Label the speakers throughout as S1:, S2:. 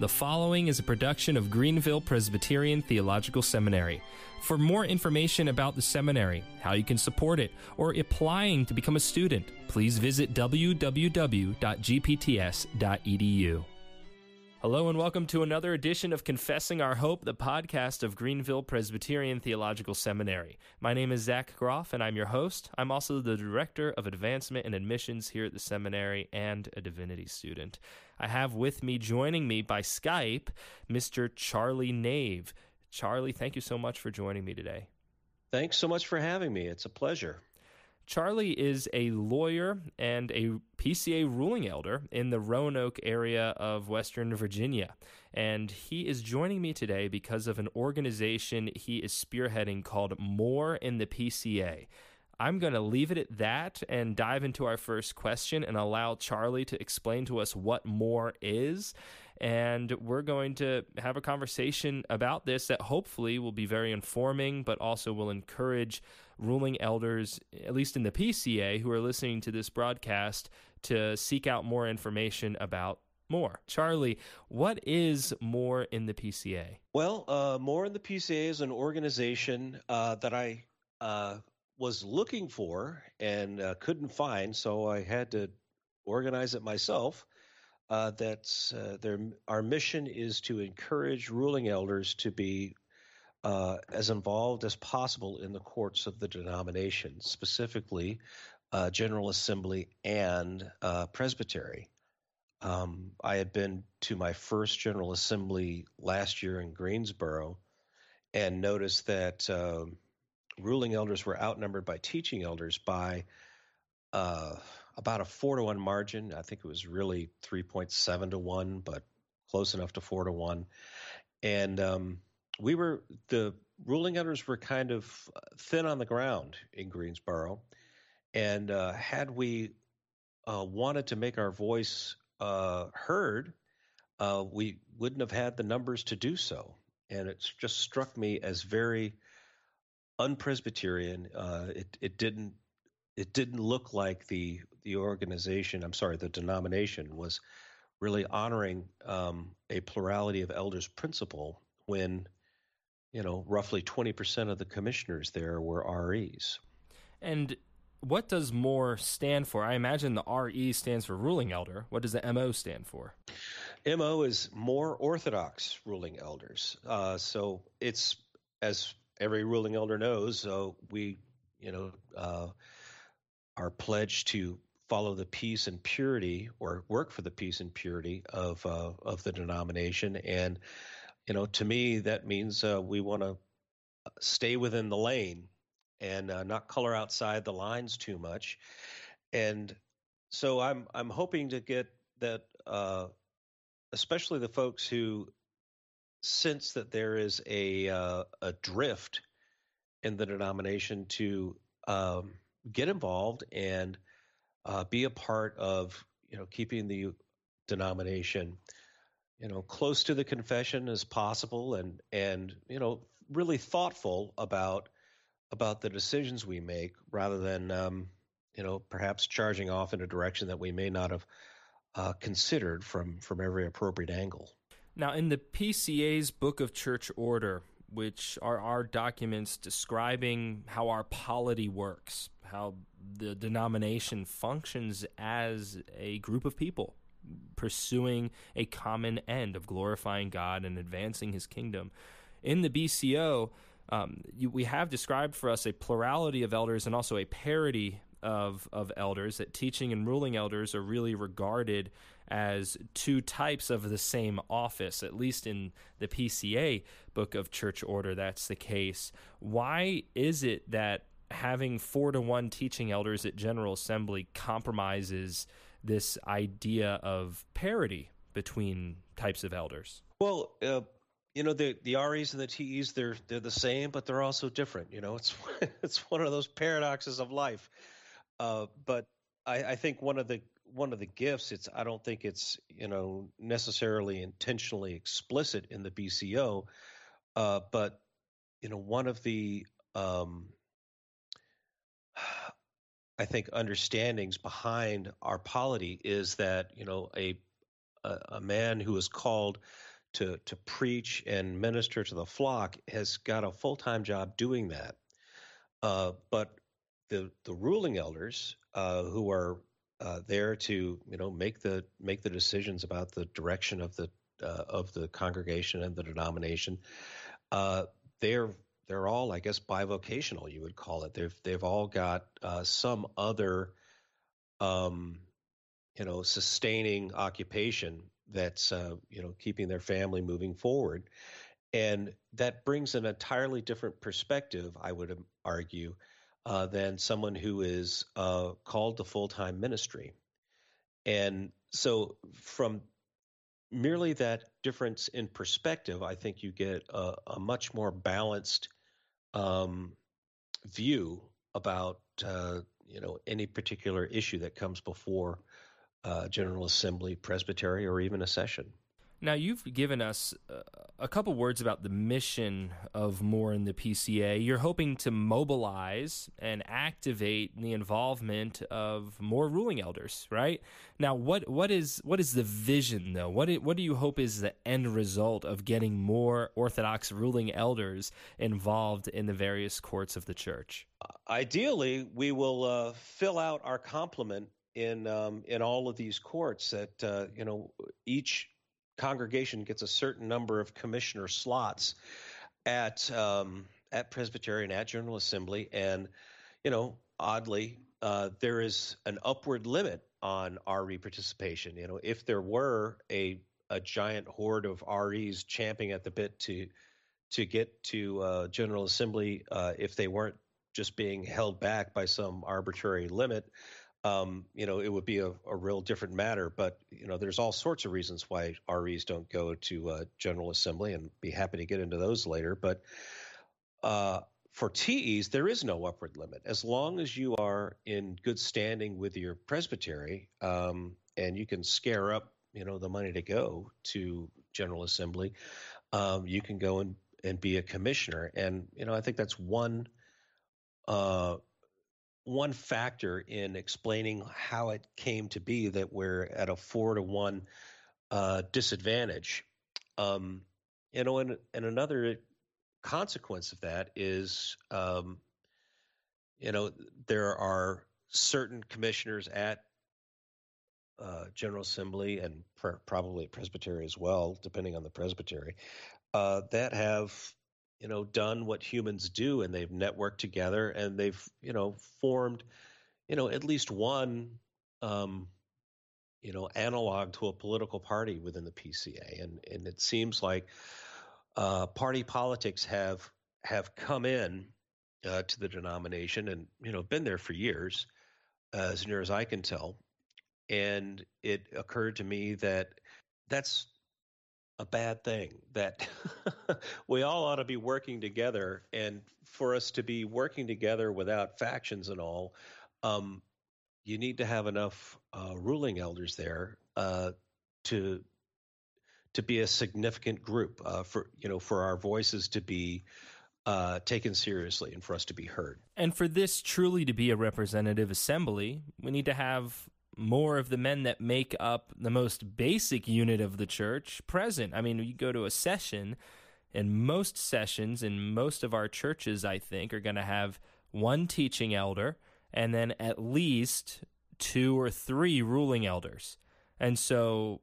S1: The following is a production of Greenville Presbyterian Theological Seminary. For more information about the seminary, how you can support it, or applying to become a student, please visit www.gpts.edu. Hello and welcome to another edition of Confessing Our Hope, the podcast of Greenville Presbyterian Theological Seminary. My name is Zach Groff and I'm your host. I'm also the Director of Advancement and Admissions here at the seminary and a divinity student. I have with me, joining me by Skype, Mr. Charlie Nave. Charlie, thank you so much for joining me today.
S2: Thanks so much for having me. It's a pleasure.
S1: Charlie is a lawyer and a PCA ruling elder in the Roanoke area of Western Virginia. And he is joining me today because of an organization he is spearheading called More in the PCA. I'm going to leave it at that and dive into our first question and allow Charlie to explain to us what more is. And we're going to have a conversation about this that hopefully will be very informing, but also will encourage ruling elders, at least in the PCA, who are listening to this broadcast, to seek out more information about more. Charlie, what is More in the PCA?
S2: Well, uh, More in the PCA is an organization uh, that I uh, was looking for and uh, couldn't find, so I had to organize it myself. Uh, that's uh, their our mission is to encourage ruling elders to be uh, as involved as possible in the courts of the denomination, specifically uh, General Assembly and uh, Presbytery. Um, I had been to my first General Assembly last year in Greensboro and noticed that um, ruling elders were outnumbered by teaching elders by uh, about a four to one margin. I think it was really 3.7 to one, but close enough to four to one. And um, we were, the ruling elders were kind of thin on the ground in Greensboro. And uh, had we uh, wanted to make our voice uh, heard, uh, we wouldn't have had the numbers to do so. And it just struck me as very unpresbyterian. Uh, it it didn't it didn't look like the the organization. I'm sorry, the denomination was really honoring um, a plurality of elders principle when you know roughly 20% of the commissioners there were REs.
S1: And what does more stand for? I imagine the RE stands for ruling elder. What does the MO stand for?
S2: MO is more orthodox ruling elders. Uh, so it's as every ruling elder knows, uh, we, you know, uh, are pledged to follow the peace and purity, or work for the peace and purity of uh, of the denomination. And you know, to me, that means uh, we want to stay within the lane and uh, not color outside the lines too much. And so I'm I'm hoping to get that, uh, especially the folks who sense that there is a uh, a drift in the denomination to um, get involved and uh, be a part of you know keeping the denomination you know close to the confession as possible and and you know really thoughtful about about the decisions we make rather than um, you know perhaps charging off in a direction that we may not have uh, considered from from every appropriate angle.
S1: Now, in the PCA's Book of Church Order, which are our documents describing how our polity works, how the denomination functions as a group of people pursuing a common end of glorifying God and advancing His kingdom. In the BCO, um, you, we have described for us a plurality of elders and also a parity of of elders that teaching and ruling elders are really regarded as two types of the same office, at least in the PCA book of church order, that's the case. Why is it that having four to one teaching elders at General Assembly compromises this idea of parity between types of elders?
S2: Well, uh, you know the the REs and the TEs they're they're the same, but they're also different. You know, it's it's one of those paradoxes of life. Uh, but I, I, think one of the one of the gifts. It's I don't think it's you know necessarily intentionally explicit in the BCO, uh, but you know one of the um, I think understandings behind our polity is that you know a a, a man who is called to to preach and minister to the flock has got a full time job doing that. Uh, but the the ruling elders uh, who are uh, there to you know make the make the decisions about the direction of the uh, of the congregation and the denomination, uh, they're they're all I guess bivocational you would call it. They've they've all got uh, some other um, you know sustaining occupation that's uh, you know keeping their family moving forward and that brings an entirely different perspective i would argue uh, than someone who is uh, called to full-time ministry and so from merely that difference in perspective i think you get a, a much more balanced um, view about uh, you know any particular issue that comes before uh, General Assembly, Presbytery, or even a session.
S1: Now, you've given us uh, a couple words about the mission of More in the PCA. You're hoping to mobilize and activate the involvement of more ruling elders, right? Now, what what is what is the vision though? What what do you hope is the end result of getting more Orthodox ruling elders involved in the various courts of the church?
S2: Ideally, we will uh, fill out our complement in um, in all of these courts that uh, you know each congregation gets a certain number of commissioner slots at um, at Presbyterian at General Assembly, and you know oddly uh, there is an upward limit on RE participation. You know if there were a a giant horde of REs champing at the bit to to get to uh, General Assembly uh, if they weren't just being held back by some arbitrary limit um, you know, it would be a, a, real different matter. But you know, there's all sorts of reasons why REs don't go to uh, General Assembly, and be happy to get into those later. But uh, for TEs, there is no upward limit as long as you are in good standing with your presbytery, um, and you can scare up, you know, the money to go to General Assembly. Um, you can go and and be a commissioner, and you know, I think that's one. Uh, one factor in explaining how it came to be that we're at a four to one uh, disadvantage. Um, you know, and, and another consequence of that is, um, you know, there are certain commissioners at uh, General Assembly and pr- probably Presbytery as well, depending on the Presbytery, uh, that have you know done what humans do and they've networked together and they've you know formed you know at least one um, you know analog to a political party within the PCA and and it seems like uh, party politics have have come in uh, to the denomination and you know been there for years as near as I can tell. And it occurred to me that that's a bad thing that we all ought to be working together and for us to be working together without factions and all um, you need to have enough uh, ruling elders there uh, to to be a significant group uh, for you know for our voices to be uh, taken seriously and for us to be heard.
S1: And for this truly to be a representative assembly, we need to have more of the men that make up the most basic unit of the church present. I mean, you go to a session, and most sessions in most of our churches, I think, are going to have one teaching elder and then at least two or three ruling elders. And so,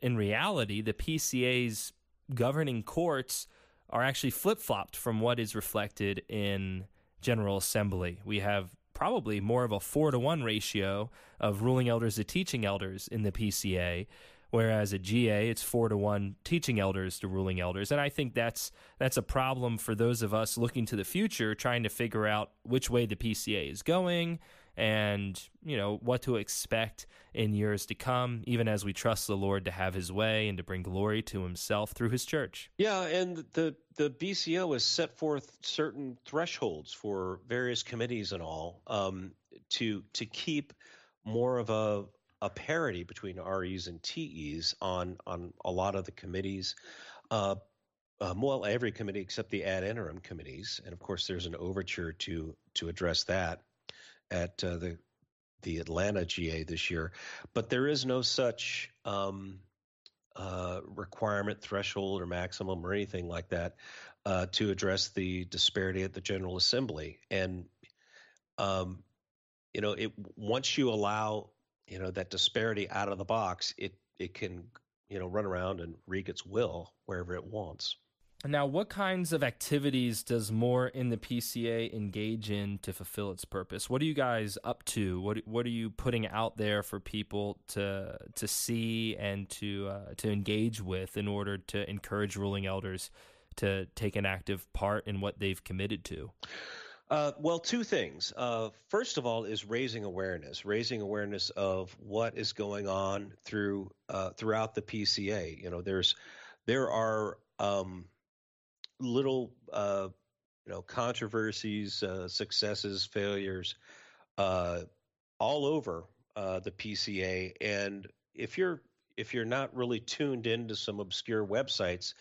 S1: in reality, the PCA's governing courts are actually flip flopped from what is reflected in General Assembly. We have probably more of a four to one ratio of ruling elders to teaching elders in the PCA, whereas at GA it's four to one teaching elders to ruling elders. And I think that's that's a problem for those of us looking to the future, trying to figure out which way the PCA is going and you know what to expect in years to come even as we trust the lord to have his way and to bring glory to himself through his church
S2: yeah and the the bco has set forth certain thresholds for various committees and all um, to to keep more of a a parity between REs and TEs on on a lot of the committees. Uh, um, well, every committee except the ad interim committees, and of course, there's an overture to to address that at uh, the the Atlanta GA this year, but there is no such um, uh, requirement, threshold, or maximum, or anything like that uh, to address the disparity at the General Assembly. And um, you know, it once you allow you know that disparity out of the box, it it can you know run around and wreak its will wherever it wants.
S1: Now, what kinds of activities does more in the PCA engage in to fulfill its purpose? What are you guys up to? What what are you putting out there for people to to see and to uh, to engage with in order to encourage ruling elders to take an active part in what they've committed to?
S2: Uh, well, two things. Uh, first of all, is raising awareness, raising awareness of what is going on through uh, throughout the PCA. You know, there's there are um, little uh, you know controversies, uh, successes, failures, uh, all over uh, the PCA. And if you're if you're not really tuned into some obscure websites,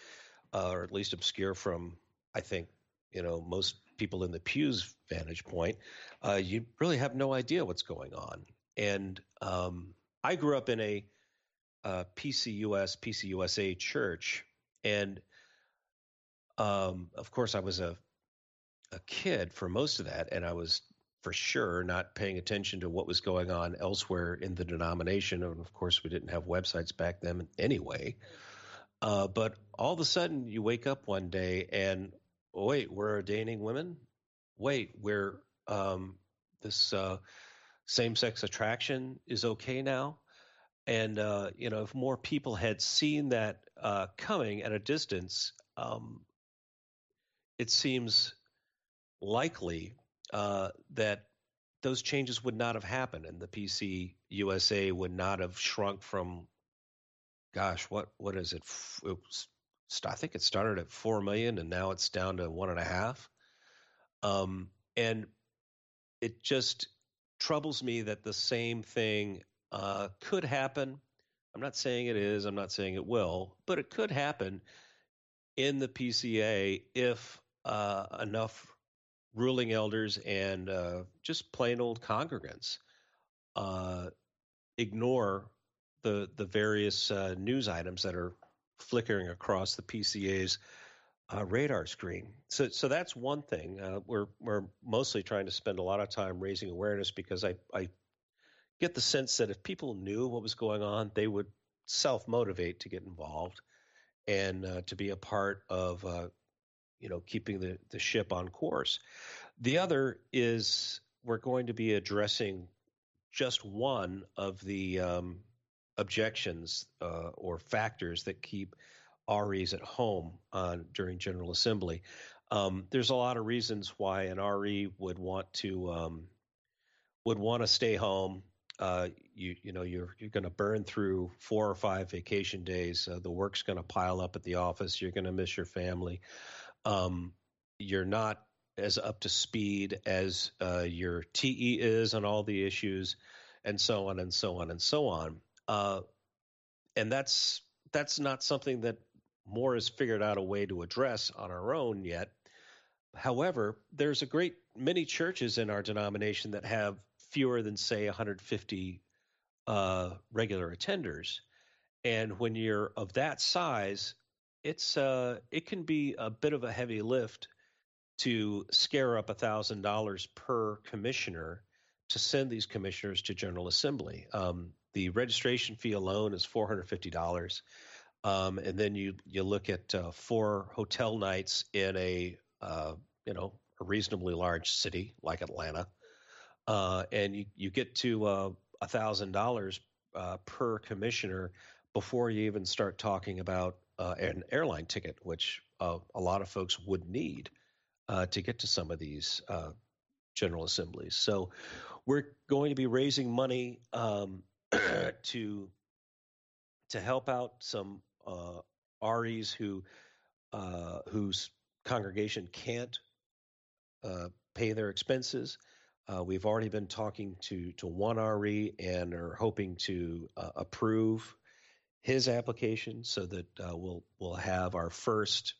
S2: uh, or at least obscure from, I think you know most people in the pews vantage point, you really have no idea what's going on. And um, I grew up in a uh, PCUS, PCUSA church, and um, of course, I was a a kid for most of that, and I was for sure not paying attention to what was going on elsewhere in the denomination. And of course, we didn't have websites back then anyway. Uh, but all of a sudden, you wake up one day and wait, we're ordaining women. Wait, we're um, this uh, same-sex attraction is okay now. And uh, you know, if more people had seen that uh, coming at a distance, um, it seems likely uh, that those changes would not have happened and the PC USA would not have shrunk from, gosh, what what is it? it was, I think it started at four million and now it's down to one and a half. Um, and it just troubles me that the same thing uh, could happen. I'm not saying it is. I'm not saying it will, but it could happen in the PCA if uh, enough ruling elders and uh, just plain old congregants uh, ignore the the various uh, news items that are flickering across the PCA's uh, radar screen. So so that's one thing. Uh, we're we're mostly trying to spend a lot of time raising awareness because I I get the sense that if people knew what was going on, they would self motivate to get involved and to be a part of you know keeping the, the ship on course. The other is we're going to be addressing just one of the um, objections uh, or factors that keep REs at home on during General Assembly. Um, there's a lot of reasons why an RE would want to um, would want to stay home. Uh, you you know you're you're going to burn through four or five vacation days. Uh, the work's going to pile up at the office. You're going to miss your family um, you're not as up to speed as uh, your TE is on all the issues, and so on and so on and so on. Uh, and that's that's not something that More has figured out a way to address on our own yet. However, there's a great many churches in our denomination that have fewer than say 150 uh, regular attenders, and when you're of that size, it's uh it can be a bit of a heavy lift to scare up thousand dollars per commissioner to send these commissioners to General Assembly. Um, the registration fee alone is four hundred fifty dollars, um, and then you you look at uh, four hotel nights in a uh, you know a reasonably large city like Atlanta, uh, and you you get to uh, thousand dollars uh, per commissioner before you even start talking about uh, an airline ticket, which uh, a lot of folks would need uh, to get to some of these uh, general assemblies. So we're going to be raising money um, to to help out some uh, REs who uh, whose congregation can't pay their expenses. we've already been talking to to one RE and are hoping to approve his application so that uh, we'll we'll have our first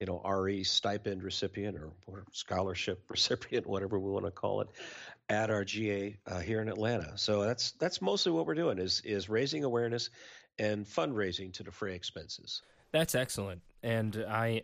S2: you know RE stipend recipient or, or scholarship recipient, whatever we want to call it, at our GA uh, here in Atlanta. So that's that's mostly what we're doing is is raising awareness and fundraising to defray expenses.
S1: That's excellent. And I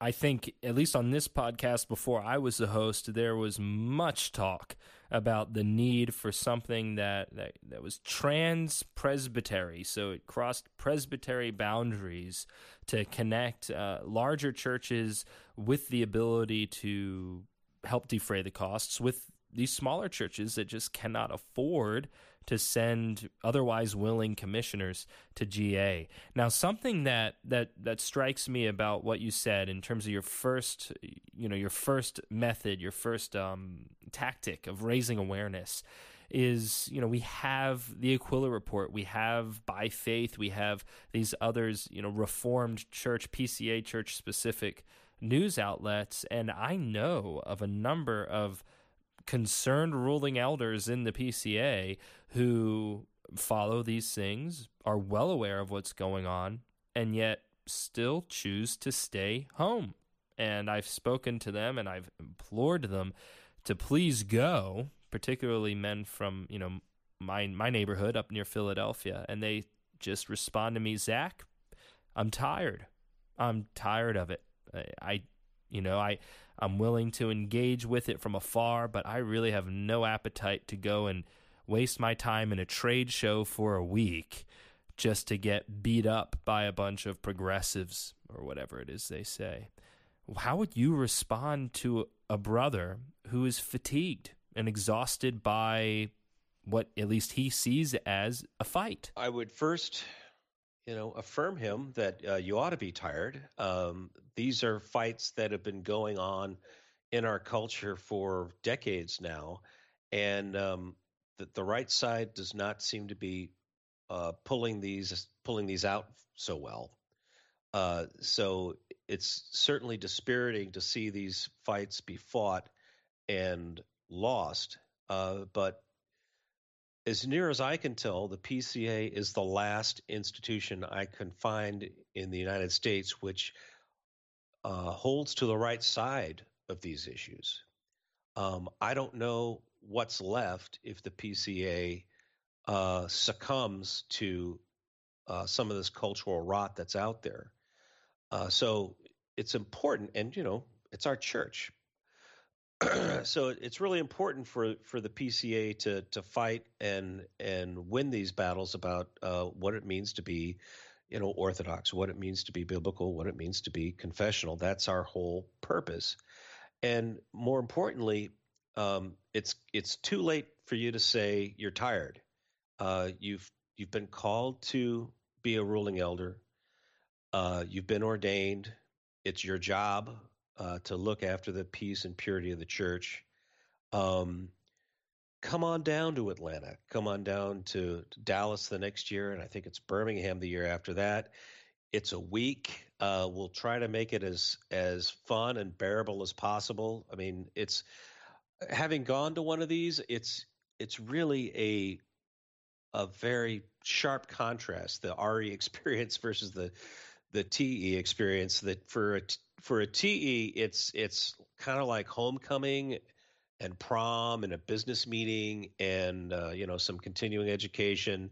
S1: I think at least on this podcast before I was the host, there was much talk about the need for something that that, that was trans presbytery, so it crossed presbytery boundaries to connect uh, larger churches with the ability to help defray the costs with these smaller churches that just cannot afford to send otherwise willing commissioners to GA. Now, something that that that strikes me about what you said in terms of your first, you know, your first method, your first um, tactic of raising awareness is you know we have the Aquila report, we have by faith, we have these others, you know, Reformed Church, PCA Church specific news outlets, and I know of a number of concerned ruling elders in the PCA who follow these things, are well aware of what's going on, and yet still choose to stay home. And I've spoken to them and I've implored them to please go, particularly men from, you know, my my neighborhood up near Philadelphia, and they just respond to me, Zach, I'm tired. I'm tired of it. I, I you know, I I'm willing to engage with it from afar, but I really have no appetite to go and waste my time in a trade show for a week just to get beat up by a bunch of progressives or whatever it is they say. How would you respond to a brother who is fatigued and exhausted by what at least he sees as a fight?
S2: I would first you know, affirm him that uh, you ought to be tired. Um, these are fights that have been going on in our culture for decades now, and um, the, the right side does not seem to be uh, pulling these pulling these out so well. Uh, so it's certainly dispiriting to see these fights be fought and lost. Uh, but as near as I can tell, the PCA is the last institution I can find in the United States which uh, holds to the right side of these issues. Um, I don't know what's left if the PCA uh, succumbs to uh, some of this cultural rot that's out there. Uh, so it's important, and you know, it's our church. so it's really important for for the PCA to to fight and and win these battles about uh, what it means to be, you know, orthodox, what it means to be biblical, what it means to be confessional. That's our whole purpose. And more importantly, um, it's it's too late for you to say you're tired. Uh, you've you've been called to be a ruling elder. Uh, you've been ordained. It's your job uh, to look after the peace and purity of the church. Um, come on down to Atlanta. Come on down to, Dallas the next year, and I think it's Birmingham the year after that. It's a week. Uh, we'll try to make it as as fun and bearable as possible. I mean, it's having gone to one of these. It's it's really a a very sharp contrast the RE experience versus the the TE experience that for a for a TE, it's it's kind of like homecoming and prom and a business meeting and uh, you know some continuing education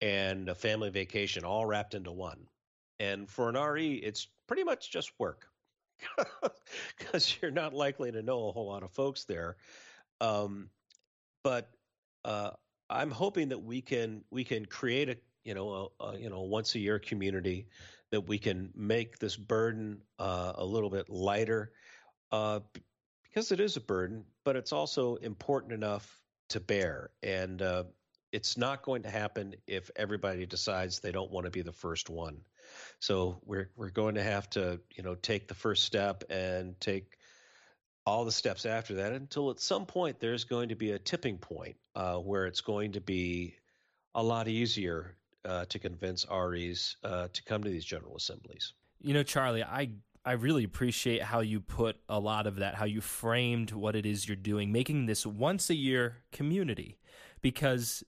S2: and a family vacation all wrapped into one. And for an RE, it's pretty much just work because you're not likely to know a whole lot of folks there. Um, but uh, I'm hoping that we can we can create a you know a, a you know once a year community that we can make this burden uh, a little bit lighter uh, because it is a burden, but it's also important enough to bear. And uh, it's not going to happen if everybody decides they don't want to be the first one. So we're we're going to have to you know take the first step and take all the steps after that until at some point there's going to be a tipping point uh, where it's going to be a lot easier uh, to convince REs uh, to come to these general assemblies.
S1: You know, Charlie, I I really appreciate how you put a lot of that, how you framed what it is you're doing, making this once a year community. Because,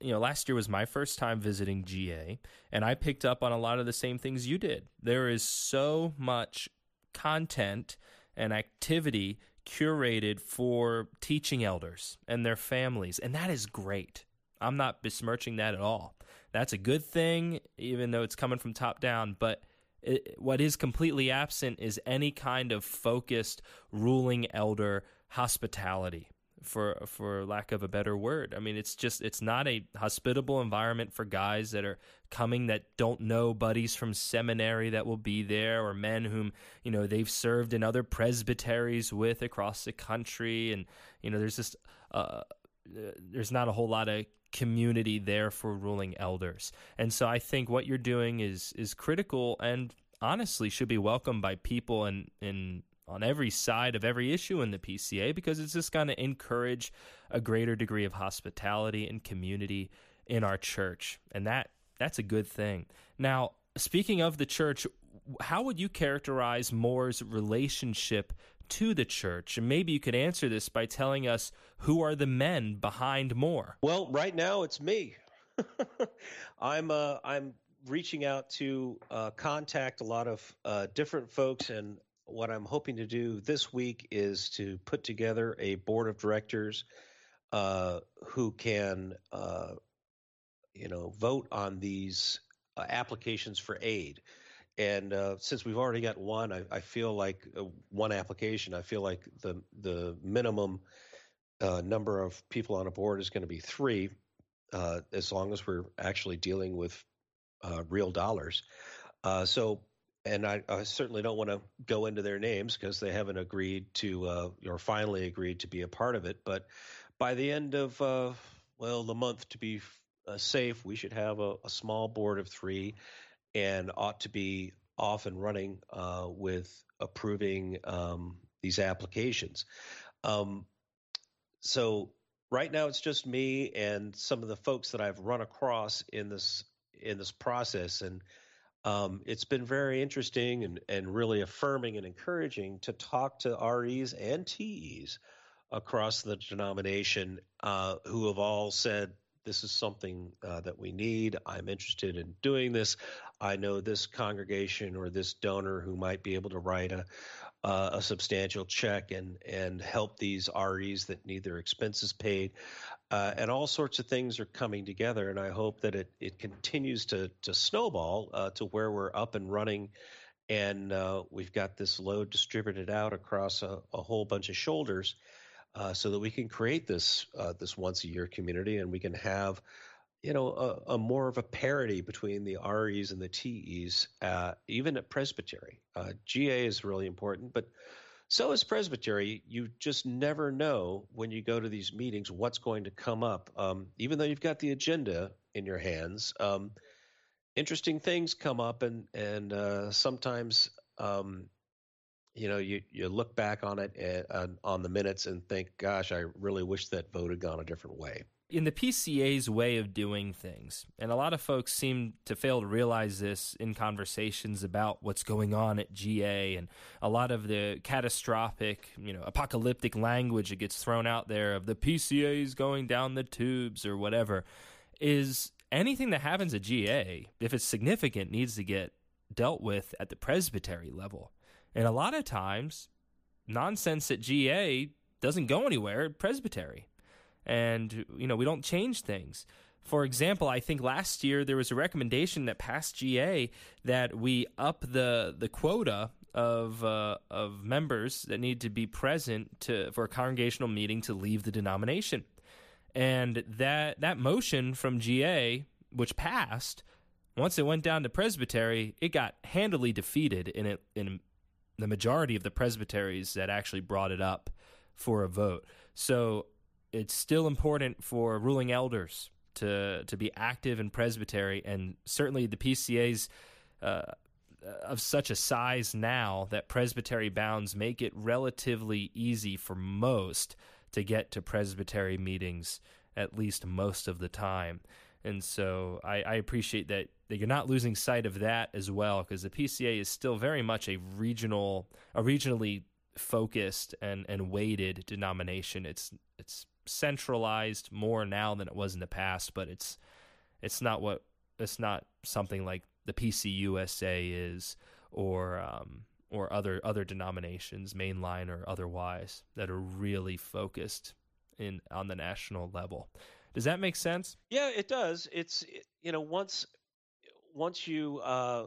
S1: you know, last year was my first time visiting GA, and I picked up on a lot of the same things you did. There is so much content and activity curated for teaching elders and their families, and that is great. I'm not besmirching that at all That's a good thing, even though it's coming from top down. But it, what is completely absent is any kind of focused ruling elder hospitality for for lack of a better word. I mean, it's just it's not a hospitable environment for guys that are coming that don't know buddies from seminary that will be there or men whom, you know, they've served in other presbyteries with across the country and you know, there's just uh, there's not a whole lot of community there for ruling elders. And so I think what you're doing is is critical and honestly should be welcomed by people and in on every side of every issue in the PCA because it's just going to encourage a greater degree of hospitality and community in our church. And that that's a good thing. Now, speaking of the church, how would you characterize More's relationship to the church? And maybe you could answer this by telling us who are the men behind more?
S2: Well, right now it's me. I'm uh, I'm reaching out to uh, contact a lot of uh, different folks, and what I'm hoping to do this week is to put together a board of directors uh, who can, uh, you know, vote on these uh, applications for aid. And uh, since we've already got one, I, I feel like uh, one application. I feel like the the minimum uh, number of people on a board is going to be three, as long as we're actually dealing with real dollars. so and I, I, certainly don't want to go into their names because they haven't agreed to uh, or finally agreed to be a part of it. But by the end of uh, well the month, to be uh, safe, we should have a, a, small board of three, and ought to be off and running uh, with approving um, these applications. Um, so right now it's just me and some of the folks that I've run across in this in this process and um, it's been very interesting and, and really affirming and encouraging to talk to REs and TEs across the denomination uh, who have all said, This is something uh, that we need. I'm interested in doing this. I know this congregation or this donor who might be able to write a, uh, a substantial check and, and help these REs that need their expenses paid uh, and all sorts of things are coming together. And I hope that it it continues to to snowball uh, to where we're up and running, and uh, we've got this load distributed out across a, a whole bunch of shoulders, uh, so that we can create this uh, this once a year community, and we can have. You know, a, a, more of a parity between the REs and the TEs, uh, even at Presbytery. GA is really important, but so is Presbytery. You just never know when you go to these meetings what's going to come up. Um, even though you've got the agenda in your hands, um, interesting things come up, and and uh, sometimes um, you know you you look back on it and, uh, on the minutes and think, gosh, I really wish that vote had gone a different way
S1: in the PCA's way of doing things, and a lot of folks seem to fail to realize this in conversations about what's going on at GA and a lot of the catastrophic, you know, apocalyptic language that gets thrown out there of the PCA's going down the tubes or whatever, is anything that happens at GA, if it's significant, needs to get dealt with at the presbytery level. And a lot of times, nonsense at GA doesn't go anywhere at presbytery and you know we don't change things for example, I think last year there was a recommendation that passed GA that we up the the quota of uh, of members that need to be present to for a congregational meeting to leave the denomination, and that that motion from GA, which passed, once it went down to presbytery, it got handily defeated in it in the majority of the presbyteries that actually brought it up for a vote. So it's still important for ruling elders to to be active in presbytery, and certainly the PCA's uh, of such a size now that presbytery bounds make it relatively easy for most to get to presbytery meetings at least most of the time. And so I, I appreciate that, that you're not losing sight of that as well, because the PCA is still very much a regional, a regionally focused and, and weighted denomination. It's it's centralized more now than it was in the past, but it's it's not what it's not something like the PCUSA is or um, or other other denominations, mainline or otherwise, that are really focused in on the national level. Does that make sense?
S2: Yeah, it does. It's you know once once you uh,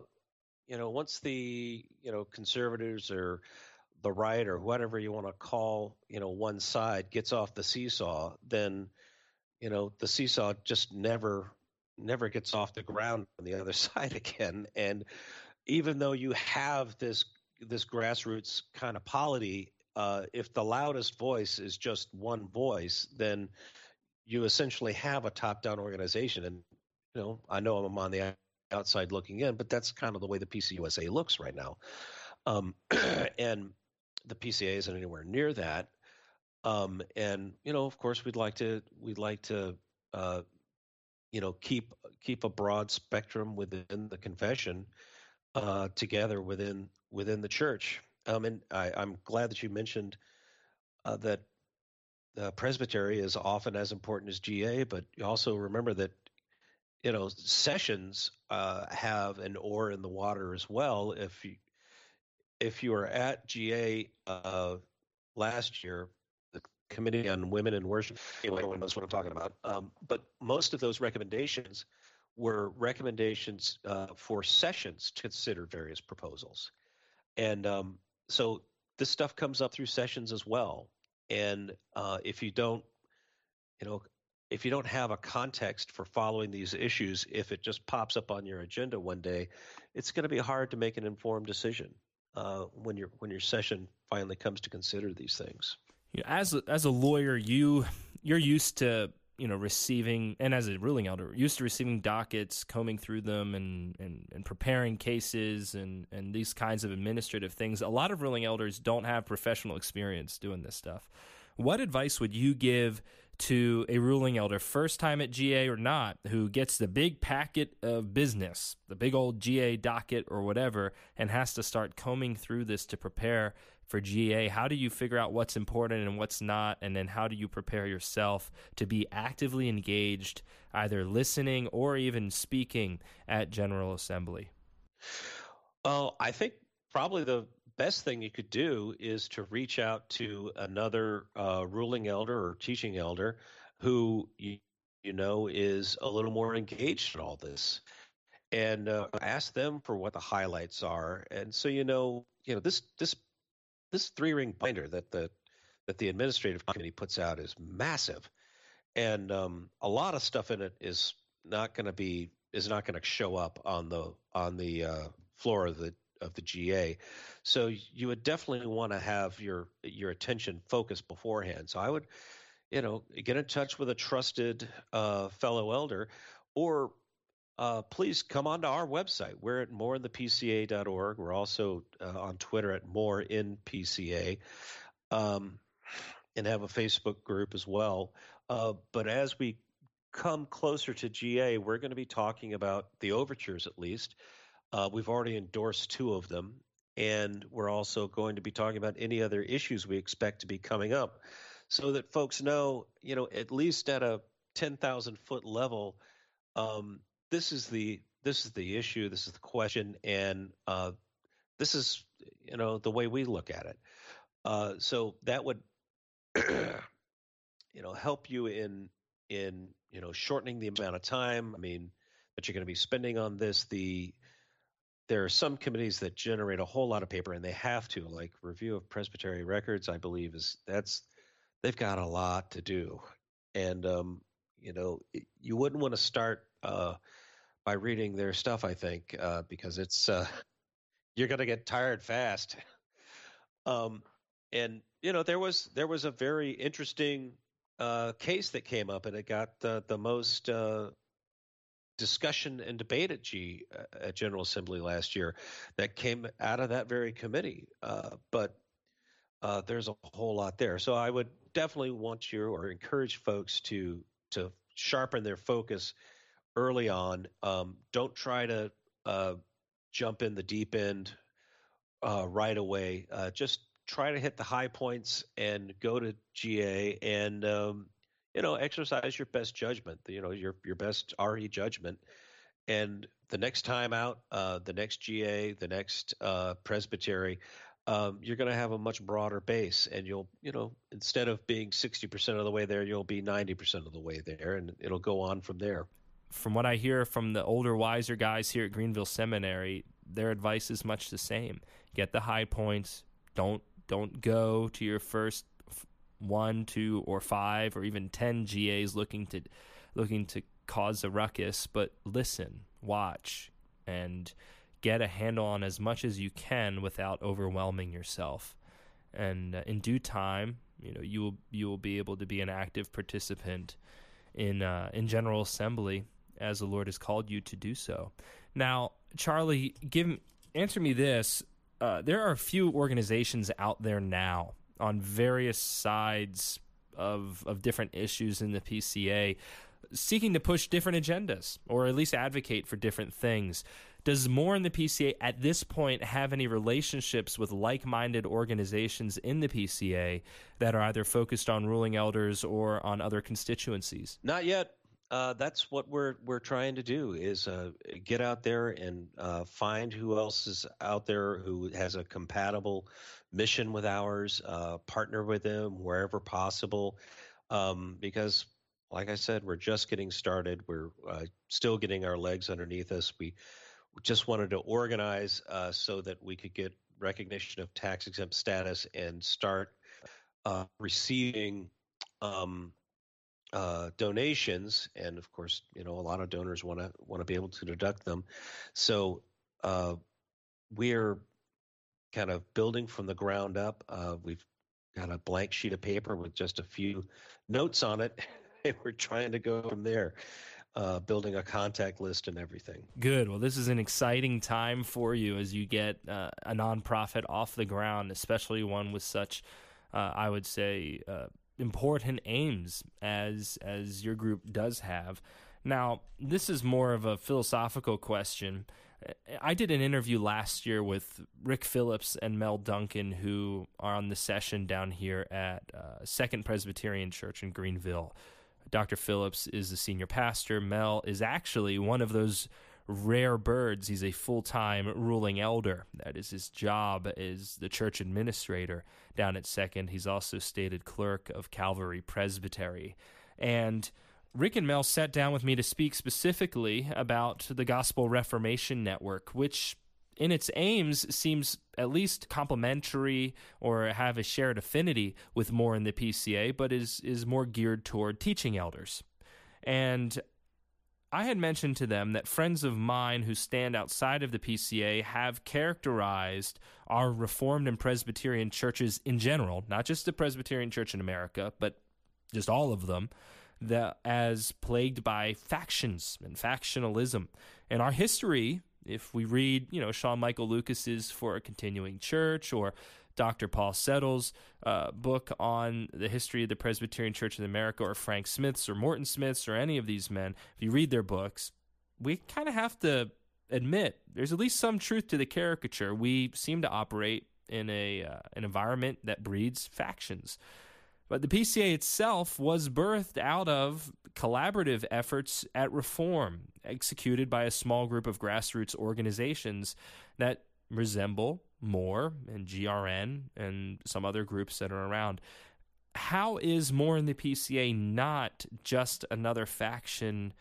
S2: you know once the you know conservatives or the right or whatever you want to call you know one side gets off the seesaw, then you know the seesaw just never never gets off the ground on the other side again. And even though you have this this grassroots kind of polity, uh, if the loudest voice is just one voice, then you essentially have a top-down organization. And you know, I know I'm on the outside looking in, but that's kind of the way the PCUSA looks right now. Um, and the PCA isn't anywhere near that. Um, and you know, of course, we'd like to we'd like to uh, you know keep keep a broad spectrum within the confession uh, together within within the church. Um, and I, am glad that you mentioned uh, that the presbytery is often as important as GA, but you also remember that you know sessions uh, have an oar in the water as well. If you if you were at GA uh, last year, the Committee on Women in Worship, anyway, knows what I'm talking about. Um, but most of those recommendations were recommendations uh, for sessions to consider various proposals. And um, so this stuff comes up through sessions as well. And uh, if you don't, you know, if you don't have a context for following these issues, if it just pops up on your agenda one day, it's going to be hard to make an informed decision uh, when your when your session finally comes to consider these things.
S1: as a, as a lawyer, you you're used to you know receiving and as a ruling elder used to receiving dockets combing through them and, and, and preparing cases and, and these kinds of administrative things a lot of ruling elders don't have professional experience doing this stuff what advice would you give to a ruling elder first time at ga or not who gets the big packet of business the big old ga docket or whatever and has to start combing through this to prepare for GA? How do you figure out what's important and what's not? And then how do you prepare yourself to be actively engaged, either listening or even speaking at General Assembly?
S2: Well, I think probably the best thing you could do is to reach out to another uh, ruling elder or teaching elder who you, you know is a little more engaged in all this and uh, ask them for what the highlights are. And so you know you know this this this three ring binder that the that the administrative committee puts out is massive, and um, a lot of stuff in it is not going to be is not going to show up on the on the uh, floor of the of the GA. So you would definitely want to have your your attention focused beforehand. So I would, you know, get in touch with a trusted uh, fellow elder, or uh, please come onto our website. We're at moreinthepca.org. We're also uh, on Twitter at moreinpca, um, and have a Facebook group as well. Uh, but as we come closer to GA, we're going to be talking about the overtures at least. Uh, we've already endorsed two of them, and we're also going to be talking about any other issues we expect to be coming up, so that folks know, you know, at least at a 10,000 foot level. Um, this is the this is the issue. This is the question, and uh, this is you know the way we look at it. Uh, so that would you know help you in in you know shortening the amount of time. I mean that you're going to be spending on this. The there are some committees that generate a whole lot of paper, and they have to. Like review of presbytery records, I believe is that's they've got a lot to do, and um, you know you wouldn't want to start uh, by reading their stuff. I think uh, because it's uh, you're going to get tired fast. Um, and you know there was there was a very interesting uh, case that came up, and it got the the most uh, discussion and debate at G uh, at General Assembly last year that came out of that very committee. Uh, but uh, there's a whole lot there, so I would definitely want you or encourage folks to to sharpen their focus early on. Um, don't try to uh, jump in the deep end uh, right away. Uh, just try to hit the high points and go to GA and um, you know exercise your best judgment. You know your your best RE judgment. And the next time out, uh, the next GA, the next uh, presbytery, um, you're going to have a much broader base, and you'll, you know, instead of being 60% of the way there, you'll be 90% of the way there, and it'll go on from there.
S1: From what I hear from the older, wiser guys here at Greenville Seminary, their advice is much the same: get the high points. Don't don't go to your first one, two, or five, or even ten GAs looking to looking to cause a ruckus, but listen, watch, and get a handle on as much as you can without overwhelming yourself. And uh, in due time, you know, you will you will be able to be an active participant in uh, in General Assembly as the Lord has called you to do so. Now, Charlie, give answer me this: uh, there are a few organizations out there now on various sides of of different issues in the PCA seeking to push different agendas or at least advocate for different things. Does More in the PCA at this point have any relationships with like minded organizations in the PCA that are either focused on ruling elders or on other constituencies?
S2: Not yet. Uh, that's what we're we're trying to do is uh, get out there and uh, find who else is out there who has a compatible mission with ours, uh, partner with them wherever possible, um, because like I said, we're just getting started. We're uh, still getting our legs underneath us. We just wanted to organize uh, so that we could get recognition of tax exempt status and start receiving um, uh, donations. And of course, you know, a lot of donors want to want to be able to deduct them. So uh, we're kind of building from the ground up. Uh, we've got a blank sheet of paper with just a few notes on it and we're trying to go from there. Uh, building a contact list and everything.
S1: Good. Well, this is an exciting time for you as you get uh, a nonprofit off the ground, especially one with such, uh, I would say, uh, important aims as as your group does have. Now, this is more of a philosophical question. I did an interview last year with Rick Phillips and Mel Duncan, who are on the session down here at uh, Second Presbyterian Church in Greenville. Dr. Phillips is the senior pastor. Mel is actually one of those rare birds. He's a full time ruling elder. That is his job as the church administrator down at Second. He's also stated clerk of Calvary Presbytery. And Rick and Mel sat down with me to speak specifically about the Gospel Reformation Network, which in its aims seems at least complementary or have a shared affinity with More in the PCA, but is is more geared toward teaching elders. And I had mentioned to them that friends of mine who stand outside of the PCA have characterized our Reformed and Presbyterian churches in general, not just the Presbyterian Church in America, but just all of them, that as plagued by factions and factionalism. And our history if we read, you know, Sean Michael Lucas's For a Continuing Church or Dr. Paul Settle's uh, book on the history of the Presbyterian Church in America, or Frank Smith's, or Morton Smith's, or any of these men, if you read their books, we kind of have to admit there's at least some truth to the caricature. We seem to operate in a uh, an environment that breeds factions. But the PCA itself was birthed out of collaborative efforts at reform executed by a small group of grassroots organizations that resemble More and GRN and some other groups that are around. How is More in the PCA not just another faction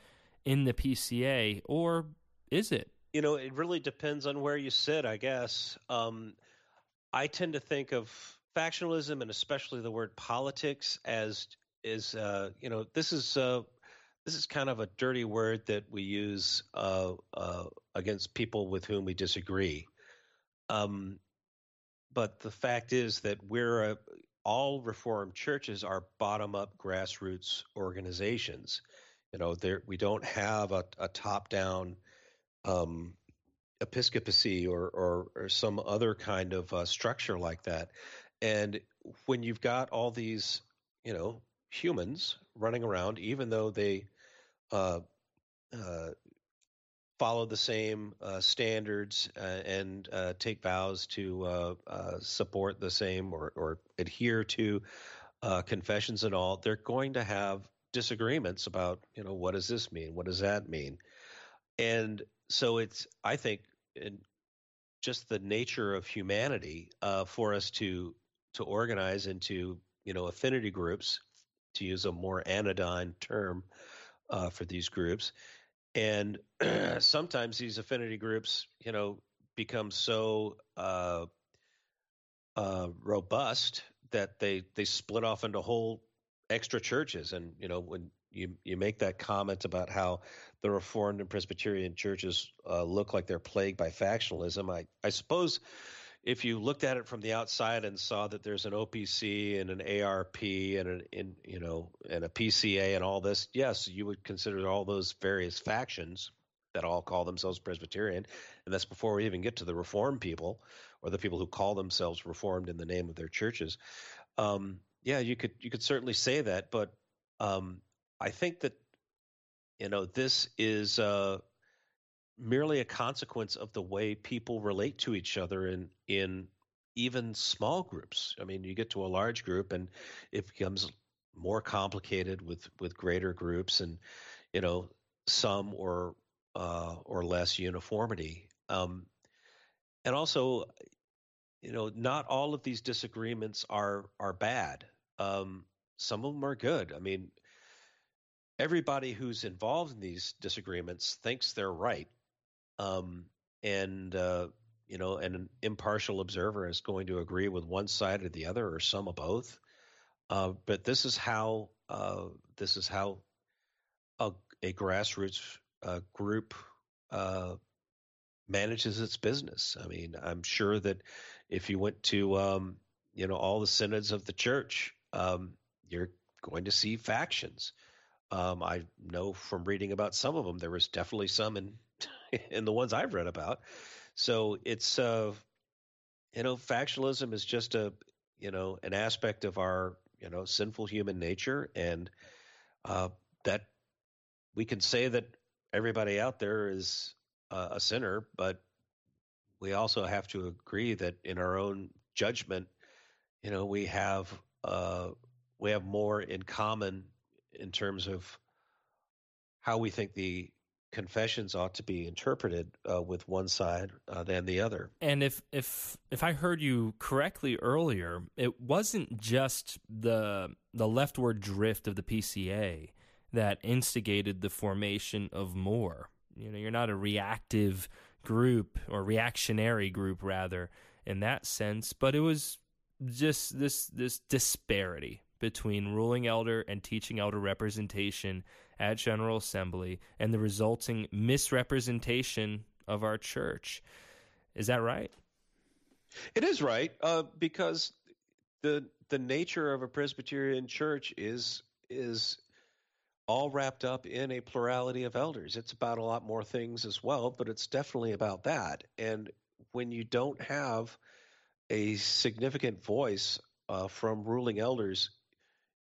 S1: in the PCA, or is it?
S2: You know, it really depends on where you sit, I guess. Um, I tend to think of factionalism and especially the word politics as is uh, you know this is uh, this is kind of a dirty word that we use uh, uh against people with whom we disagree. Um, but the fact is that we're a, all Reformed churches are bottom up grassroots organizations. You know, there we don't have a, a top down um, episcopacy or, or, or some other kind of uh, structure like that. And when you've got all these, you know, humans running around, even though they uh, uh, follow the same uh, standards uh, and uh, take vows to uh, support the same or, or adhere to confessions and all, they're going to have disagreements about, you know, what does this mean? What does that mean? And so it's, I think, in just the nature of humanity uh, for us to to organize into you know affinity groups, to use a more anodyne term uh, for these groups, and sometimes these affinity groups, you know, become so uh, uh, robust that they they split off into whole extra churches. And you know, when you you make that comment about how the Reformed and Presbyterian churches uh, look like they're plagued by factionalism, I I suppose if you looked at it from the outside and saw that there's an OPC and an ARP and an in, you know and a PCA and all this, yes, you would consider all those various factions that all call themselves Presbyterian, and that's before we even get to the Reformed people or the people who call themselves Reformed in the name of their churches. Um, yeah, you could you could certainly say that, but um, I think that you know this is uh, merely a consequence of the way people relate to each other in in even small groups. I mean, you get to a large group and it becomes more complicated with with greater groups and you know some or uh, or less uniformity. Um, and also, you know, not all of these disagreements are are bad. Um, some of them are good. I mean, everybody who's involved in these disagreements thinks they're right, um, and uh, you know, and an impartial observer is going to agree with one side or the other, or some of both. Uh, but this is how uh, this is how a, a grassroots uh, group uh, manages its business. I mean, I'm sure that if you went to um, you know all the synods of the church, um, you're going to see factions. Um, I know from reading about some of them, there was definitely some in in the ones I've read about. So it's uh, you know, factionalism is just a you know an aspect of our you know sinful human nature, and uh, that we can say that everybody out there is uh, a sinner, but we also have to agree that in our own judgment, you know, we have uh, we have more in common in terms of how we think the confessions ought to be interpreted uh, with one side uh, than the other.
S1: And if if if I heard you correctly earlier, it wasn't just the the leftward drift of the PCA that instigated the formation of More. You know, you're not a reactive group or reactionary group rather in that sense, but it was just this this disparity between ruling elder and teaching elder representation at General Assembly and the resulting misrepresentation of our church. Is that right?
S2: It is right uh, because the the nature of a Presbyterian church is is all wrapped up in a plurality of elders. It's about a lot more things as well, but it's definitely about that. And when you don't have a significant voice uh, from ruling elders,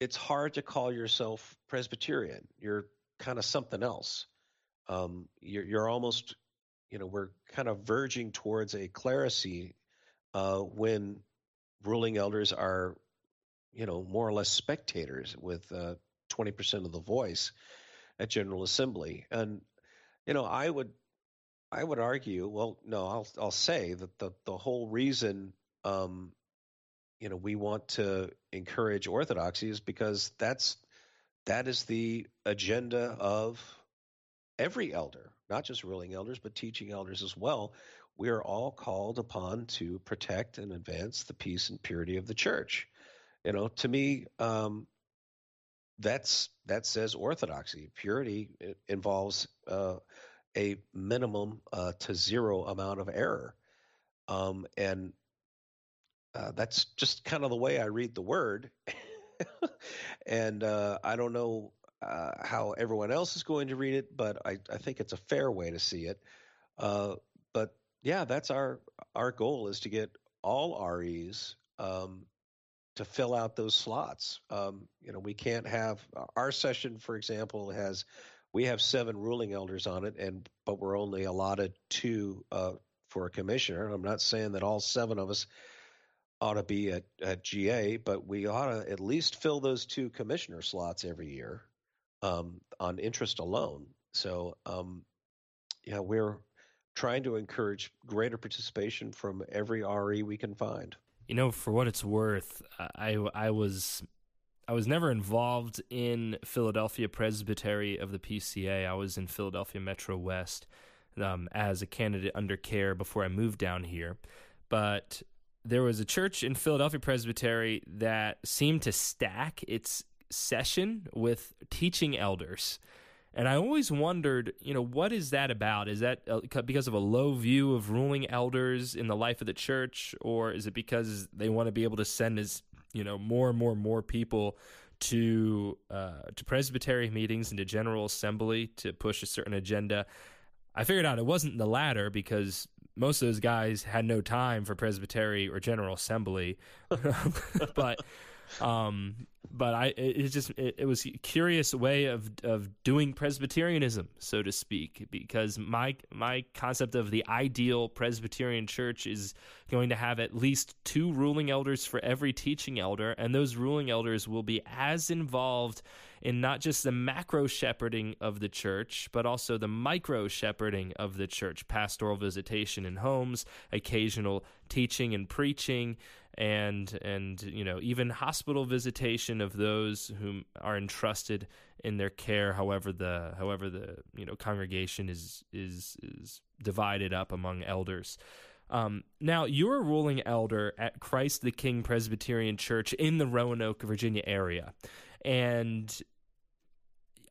S2: it's hard to call yourself Presbyterian. You're kind of something else. Um, you're, you're, almost, you know, we're kind of verging towards a clerisy uh, when ruling elders are, you know, more or less spectators with uh, 20% of the voice at General Assembly. And, you know, I would I would argue, well, no, I'll I'll say that the the whole reason um, you know we want to encourage orthodoxy is because that's that is the agenda of every elder, not just ruling elders, but teaching elders as well. We are all called upon to protect and advance the peace and purity of the church. You know, to me, um, that's that says orthodoxy. Purity involves uh, a minimum uh, to zero amount of error, um, and uh, that's just kind of the way I read the word. and uh, I don't know uh, how everyone else is going to read it, but I, I think it's a fair way to see it. Uh, but yeah, that's our our goal is to get all REs um, to fill out those slots. Um, you know, we can't have our session, for example, has we have seven ruling elders on it, and but we're only allotted two uh, for a commissioner. I'm not saying that all seven of us ought to be at, at GA, but we ought to at least fill those two commissioner slots every year um, on interest alone. So, um, yeah, we're trying to encourage greater participation from every RE we can find.
S1: You know, for what it's worth, I I was I was never involved in Philadelphia Presbytery of the PCA. I was in Philadelphia Metro West um, as a candidate under care before I moved down here. But there was a church in Philadelphia Presbytery that seemed to stack its session with teaching elders. And I always wondered, you know, what is that about? Is that uh, because of a low view of ruling elders in the life of the church, or is it because they want to be able to send as you know more and more and more people to uh, to presbytery meetings and to general assembly to push a certain agenda? I figured out it wasn't the latter because most of those guys had no time for presbytery or general assembly, but um, but I it, just it, it, was a curious way of of doing Presbyterianism, so to speak, because my my concept of the ideal Presbyterian church is going to have at least two ruling elders for every teaching elder, and those ruling elders will be as involved in not just the macro shepherding of the church, but also the micro shepherding of the church, pastoral visitation in homes, occasional teaching and preaching, and and you know even hospital visitation of those whom are entrusted in their care however the however the you know congregation is is is divided up among elders. Um, now you're a ruling elder at Christ the King Presbyterian Church in the Roanoke Virginia area. And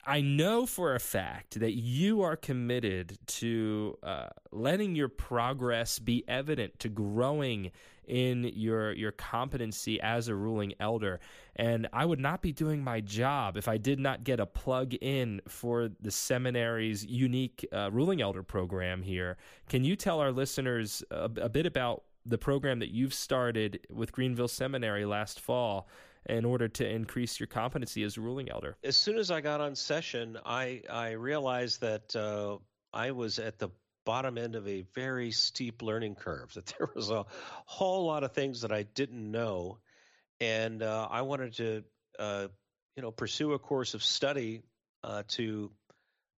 S1: I know for a fact that you are committed to uh, letting your progress be evident, to growing in your your competency as a ruling elder. And I would not be doing my job if I did not get a plug in for the seminary's unique uh, ruling elder program here. Can you tell our listeners a, a bit about the program that you've started with Greenville Seminary last fall? in order to increase your competency as a ruling elder?
S2: As soon as I got on session, I I realized that uh, I was at the bottom end of a very steep learning curve. That there was a whole lot of things that I didn't know, and uh, I wanted to uh, you know pursue a course of study uh, to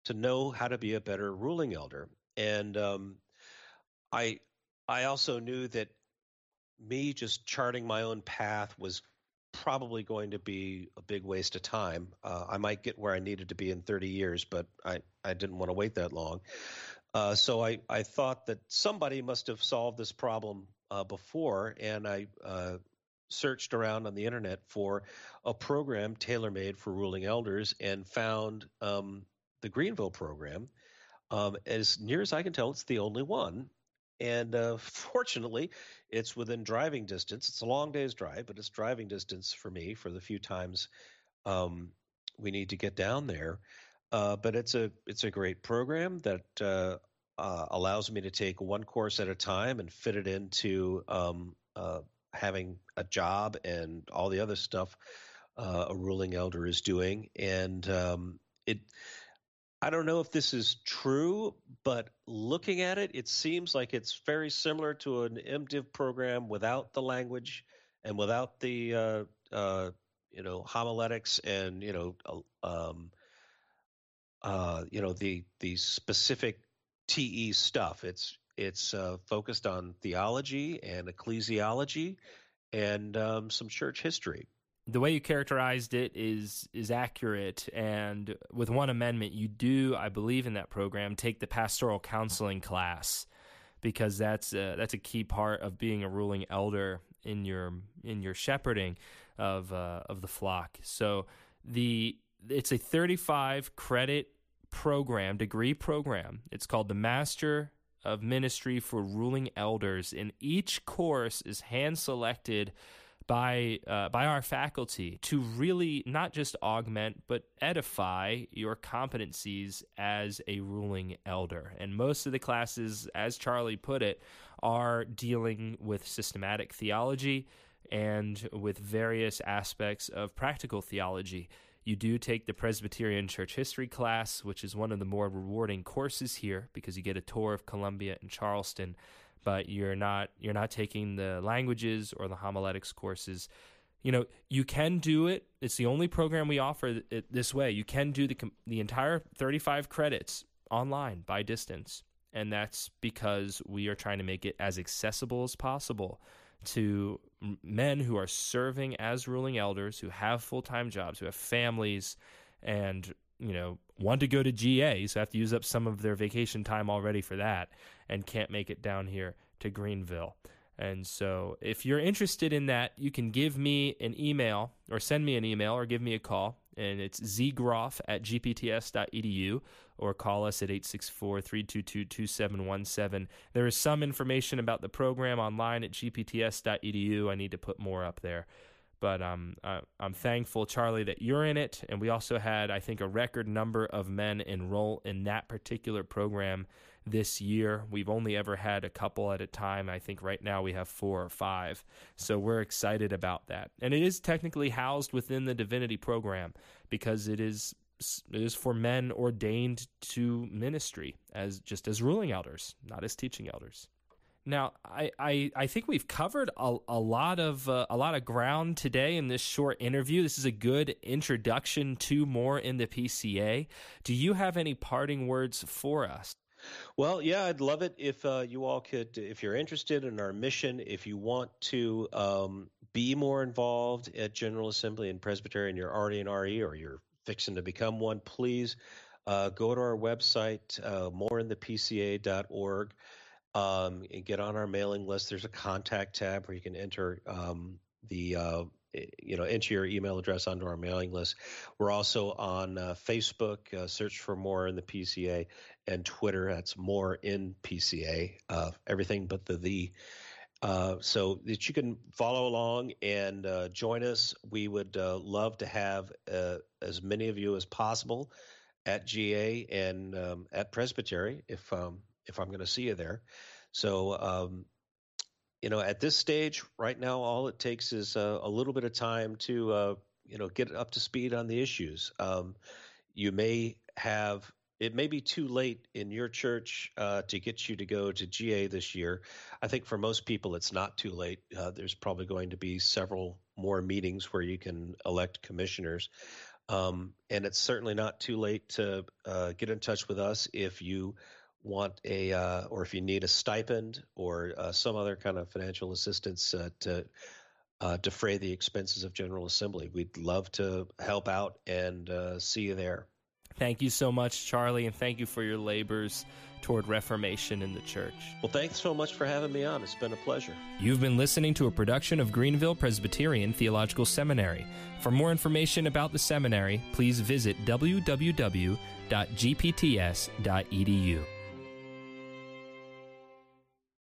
S2: to know how to be a better ruling elder. And um, I I also knew that me just charting my own path was probably going to be a big waste of time. Uh, I might get where I needed to be in 30 years, but I, I didn't want to wait that long. Uh, so I, I thought that somebody must have solved this problem uh, before, and I uh, searched around on the internet for a program tailor made for ruling elders and found um, the Greenville program. Um, as near as I can tell, it's the only one. And uh, fortunately, it's within driving distance. It's a long day's drive, but it's driving distance for me for the few times um, we need to get down there. Uh, but it's a it's a great program that uh, uh, allows me to take one course at a time and fit it into um, uh, having a job and all the other stuff uh, a ruling elder is doing. And um, it I don't know if this is true, but looking at it, it seems like it's very similar to an MDiv program without the language and without the uh, you know homiletics and you know um, uh, you know the the specific TE stuff. It's it's uh, focused on theology and ecclesiology and um, some church history
S1: the way you characterized it is is accurate and with one amendment you do i believe in that program take the pastoral counseling class because that's a, that's a key part of being a ruling elder in your in your shepherding of uh, of the flock so the it's a 35 credit program degree program it's called the master of ministry for ruling elders and each course is hand selected by uh, by our faculty to really not just augment but edify your competencies as a ruling elder. And most of the classes, as Charlie put it, are dealing with systematic theology and with various aspects of practical theology. You do take the Presbyterian Church History class, which is one of the more rewarding courses here because you get a tour of Columbia and Charleston but you're not you're not taking the languages or the homiletics courses. You know you can do it. It's the only program we offer it this way. You can do the the entire 35 credits online by distance And that's because we are trying to make it as accessible as possible to men who are serving as ruling elders, who have full time jobs, who have families, and you know want to go to GA, so have to use up some of their vacation time already for that, and can't make it down here to Greenville. And so, if you're interested in that, you can give me an email or send me an email or give me a call. And it's zgroff at gpts.edu or call us at 864 322 2717. There is some information about the program online at gpts.edu. I need to put more up there. But um, I'm thankful, Charlie, that you're in it. And we also had, I think, a record number of men enroll in that particular program this year. We've only ever had a couple at a time. I think right now we have four or five. So we're excited about that. And it is technically housed within the divinity program because it is it is for men ordained to ministry as just as ruling elders, not as teaching elders. Now, I, I, I think we've covered a, a lot of uh, a lot of ground today in this short interview. This is a good introduction to More in the PCA. Do you have any parting words for us?
S2: Well, yeah, I'd love it if uh, you all could, if you're interested in our mission, if you want to um, be more involved at General Assembly and Presbyterian, you're already an RE or you're fixing to become one, please uh, go to our website, uh, moreinthepca.org, um, and get on our mailing list. There's a contact tab where you can enter um, the uh, you know enter your email address onto our mailing list we're also on uh, facebook uh, search for more in the pca and twitter that's more in pca uh, everything but the the uh, so that you can follow along and uh, join us. We would uh, love to have as many of you as possible at GA and um, at Presbytery if um, if I'm going to see you there. So um, you know, at this stage, right now, all it takes is a little bit of time to, uh, you know, get up to speed on the issues. Um, you may have it may be too late in your church uh, to get you to go to GA this year. I think for most people, it's not too late. Uh, there's probably going to be several more meetings where you can elect commissioners. Um, and it's certainly not too late to uh, get in touch with us if you want a uh, or if you need a stipend or uh, some other kind of financial assistance uh, to uh, defray the expenses of General Assembly. We'd love to help out and uh, see you there.
S1: Thank you so much, Charlie, and thank you for your labors toward reformation in the church.
S2: Well, thanks so much for having me on. It's been a pleasure.
S1: You've been listening to a production of Greenville Presbyterian Theological Seminary. For more information about the seminary, please visit www.gpts.edu.